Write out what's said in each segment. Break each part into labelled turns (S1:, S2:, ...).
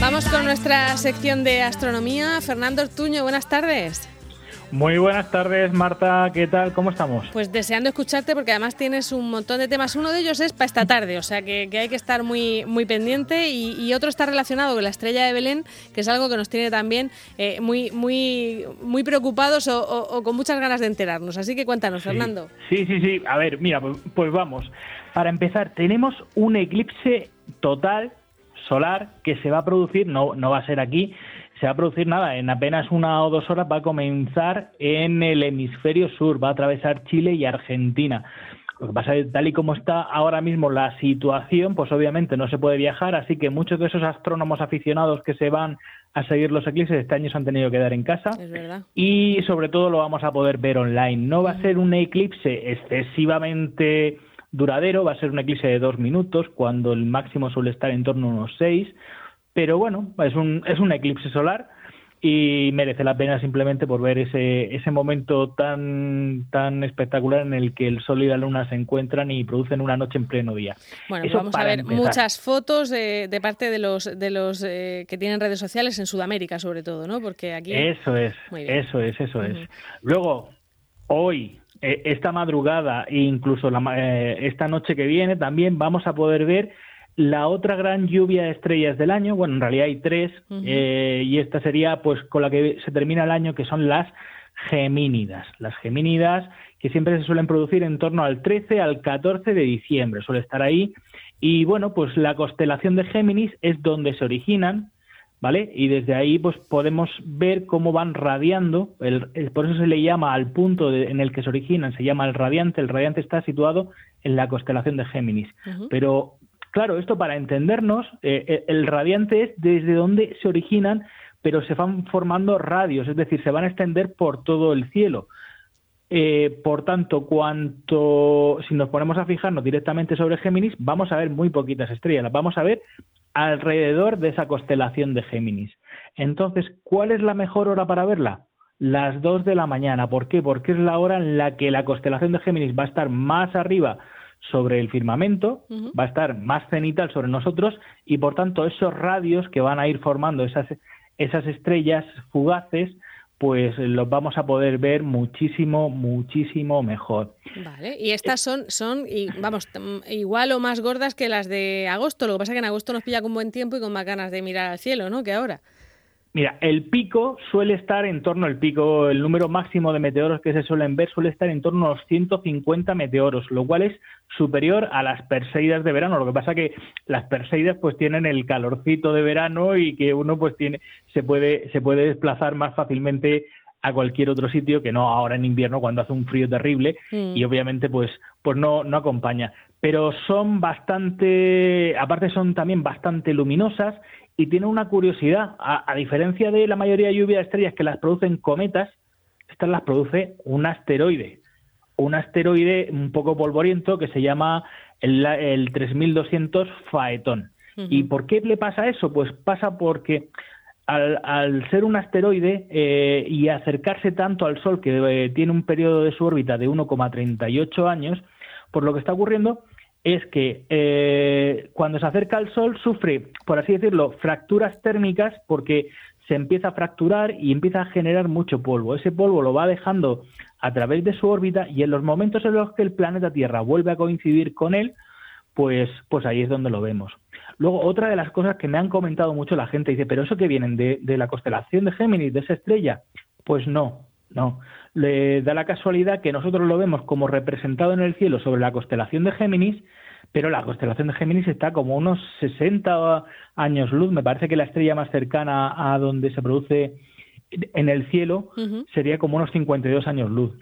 S1: Vamos con nuestra sección de astronomía. Fernando Ortuño, buenas tardes.
S2: Muy buenas tardes, Marta. ¿Qué tal? ¿Cómo estamos?
S1: Pues deseando escucharte porque además tienes un montón de temas. Uno de ellos es para esta tarde, o sea que, hay que estar muy, muy pendiente y, otro está relacionado con la estrella de Belén, que es algo que nos tiene también eh, muy, muy, muy preocupados o, con muchas ganas de enterarnos. Así que cuéntanos, Fernando.
S2: Sí, sí, sí. A ver, mira, pues, pues vamos. Para empezar, tenemos un eclipse total solar que se va a producir, no, no va a ser aquí, se va a producir nada, en apenas una o dos horas va a comenzar en el hemisferio sur, va a atravesar Chile y Argentina. Lo que pasa es que tal y como está ahora mismo la situación, pues obviamente no se puede viajar, así que muchos de esos astrónomos aficionados que se van a seguir los eclipses este año se han tenido que quedar en casa. Y sobre todo lo vamos a poder ver online. No va a ser un eclipse excesivamente duradero, va a ser un eclipse de dos minutos, cuando el máximo suele estar en torno a unos seis, pero bueno, es un, es un eclipse solar y merece la pena simplemente por ver ese, ese momento tan, tan espectacular en el que el Sol y la Luna se encuentran y producen una noche en pleno día.
S1: Bueno, vamos a ver muchas fotos de, de, parte de los, de los eh, que tienen redes sociales en Sudamérica sobre todo, ¿no? Porque aquí...
S2: Eso es, eso es, eso es. Luego, hoy, eh, esta madrugada e incluso la, eh, esta noche que viene también vamos a poder ver la otra gran lluvia de estrellas del año. Bueno, en realidad hay tres eh, y esta sería pues con la que se termina el año que son las gemínidas. Las gemínidas que siempre se suelen producir en torno al 13 al 14 de diciembre, suele estar ahí. Y bueno, pues la constelación de Géminis es donde se originan, ¿vale? Y desde ahí pues podemos ver cómo van radiando, por eso se le llama al punto en el que se originan, se llama el radiante, el radiante está situado en la constelación de Géminis. Pero claro, esto para entendernos, eh, eh, el radiante es desde donde se originan, pero se van formando radios, es decir, se van a extender por todo el cielo. Eh, por tanto, cuanto si nos ponemos a fijarnos directamente sobre Géminis, vamos a ver muy poquitas estrellas, las vamos a ver alrededor de esa constelación de Géminis. Entonces, ¿cuál es la mejor hora para verla? Las 2 de la mañana. ¿Por qué? Porque es la hora en la que la constelación de Géminis va a estar más arriba sobre el firmamento, va a estar más cenital sobre nosotros y por tanto esos radios que van a ir formando esas, esas estrellas fugaces pues los vamos a poder ver muchísimo, muchísimo mejor.
S1: Vale, y estas son, son y, vamos, igual o más gordas que las de agosto. Lo que pasa es que en agosto nos pilla con buen tiempo y con más ganas de mirar al cielo, ¿no? Que ahora.
S2: Mira, el pico suele estar en torno al pico, el número máximo de meteoros que se suelen ver suele estar en torno a los 150 meteoros, lo cual es superior a las Perseidas de verano. Lo que pasa que las Perseidas pues tienen el calorcito de verano y que uno pues tiene se puede se puede desplazar más fácilmente a cualquier otro sitio que no ahora en invierno cuando hace un frío terrible mm. y obviamente pues pues no no acompaña pero son bastante aparte son también bastante luminosas y tiene una curiosidad, a, diferencia de la mayoría de lluvia de estrellas que las producen cometas, estas las produce un asteroide, un asteroide un poco polvoriento que se llama el, 3200 Faetón. ¿Y por qué le pasa eso? Pues pasa porque al, ser un asteroide eh, y acercarse tanto al Sol, que eh, tiene un periodo de su órbita de 1,38 años, por lo que está ocurriendo es que eh, cuando se acerca al Sol sufre, por así decirlo, fracturas térmicas porque se empieza a fracturar y empieza a generar mucho polvo. Ese polvo lo va dejando a través de su órbita y en los momentos en los que el planeta Tierra vuelve a coincidir con él, pues, pues ahí es donde lo vemos. Luego, otra de las cosas que me han comentado mucho la gente dice, pero eso que vienen de, de la constelación de Géminis, de esa estrella, pues no, no. Le da la casualidad que nosotros lo vemos como representado en el cielo sobre la constelación de Géminis, pero la constelación de Géminis está como unos 60 años luz. Me parece que la estrella más cercana a donde se produce en el cielo sería como unos 52 años luz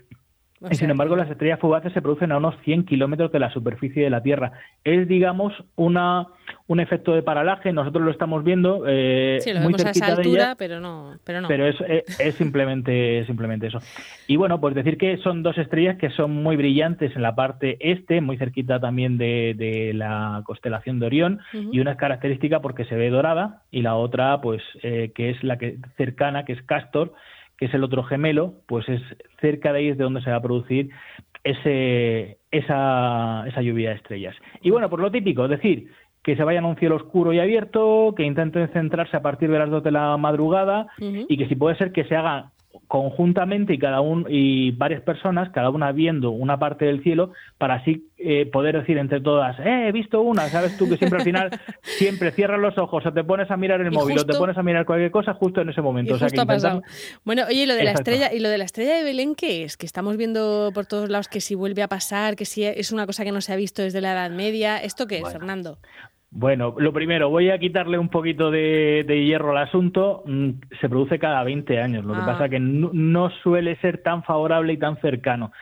S2: sin embargo, las estrellas fugaces se producen a unos 100 kilómetros de la superficie de la Tierra. Es, digamos, una, un efecto de paralaje. Nosotros lo estamos viendo eh,
S1: sí, lo
S2: muy
S1: vemos a esa altura, pero no. Pero, no.
S2: pero es, es, simplemente, simplemente eso. Y bueno, pues decir que son dos estrellas que son muy brillantes en la parte este, muy cerquita también de, de la constelación de Orión, y una es característica porque se ve dorada, y la otra, pues, eh, que es la que cercana, que es Castor, que es el otro gemelo, pues es cerca de ahí es de donde se va a producir ese, esa, esa lluvia de estrellas. Y bueno, por lo típico, decir que se vayan a un cielo oscuro y abierto, que intenten centrarse a partir de las dos de la madrugada y que si puede ser que se haga conjuntamente y cada uno y varias personas, cada una viendo una parte del cielo, para así eh, poder decir entre todas, eh, he visto una, sabes tú que siempre al final siempre cierras los ojos o te pones a mirar el móvil o te pones a mirar cualquier cosa justo en ese momento.
S1: Bueno, oye, lo de la estrella y lo de la estrella de Belén qué es, que estamos viendo por todos lados que si vuelve a pasar, que si es una cosa que no se ha visto desde la Edad Media, ¿esto qué es, Fernando?
S2: Bueno, lo primero, voy a quitarle un poquito de, hierro al asunto. Mm, se produce cada 20 años, lo que ah. pasa que no, suele ser tan favorable y tan cercano.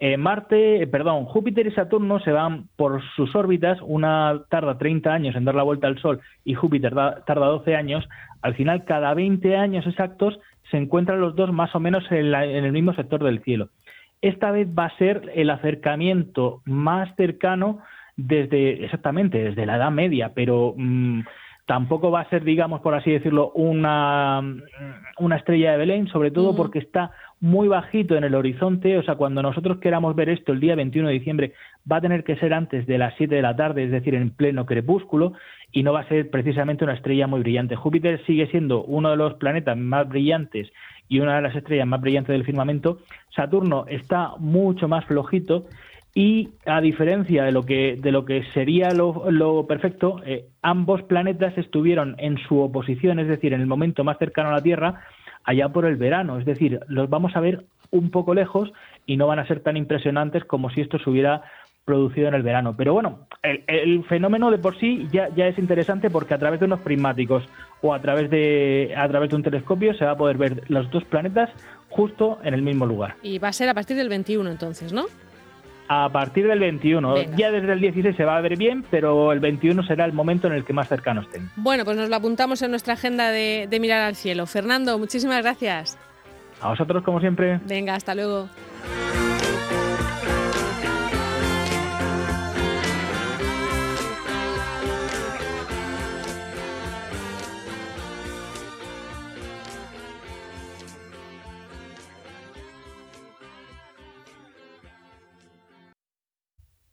S2: Eh, Marte, eh, perdón, Júpiter y Saturno se van por sus órbitas, una tarda 30 años en dar la vuelta al Sol y Júpiter tarda 12 años. Al final, cada 20 años exactos se encuentran los dos más o menos en el mismo sector del cielo. Esta vez va a ser el acercamiento más cercano desde, exactamente, desde la Edad Media, pero mm, tampoco va a ser, digamos, por así decirlo, una, mm, una estrella de Belén, sobre todo porque está muy bajito en el horizonte, o sea, cuando nosotros queramos ver esto el día 21 de diciembre, va a tener que ser antes de las 7 de la tarde, es decir, en pleno crepúsculo, y no va a ser precisamente una estrella muy brillante. Júpiter sigue siendo uno de los planetas más brillantes y una de las estrellas más brillantes del firmamento. Saturno está mucho más flojito y a diferencia de lo que, de lo que sería lo, perfecto, eh, ambos planetas estuvieron en su oposición, es decir, en el momento más cercano a la Tierra, allá por el verano. Es decir, los vamos a ver un poco lejos y no van a ser tan impresionantes como si esto se hubiera producido en el verano. Pero bueno, el, fenómeno de por sí ya, ya, es interesante porque a través de unos prismáticos o a través, de, a través de un telescopio se va a poder ver los dos planetas justo en el mismo lugar.
S1: Y va a ser a partir del 21 entonces, ¿no?
S2: A partir del 21. Ya desde el 16 se va a ver bien, pero el 21 será el momento en el que más cercanos estén.
S1: Bueno, pues nos lo apuntamos en nuestra agenda de, mirar al cielo. Fernando, muchísimas gracias.
S2: A vosotros, como siempre.
S1: Venga, hasta luego.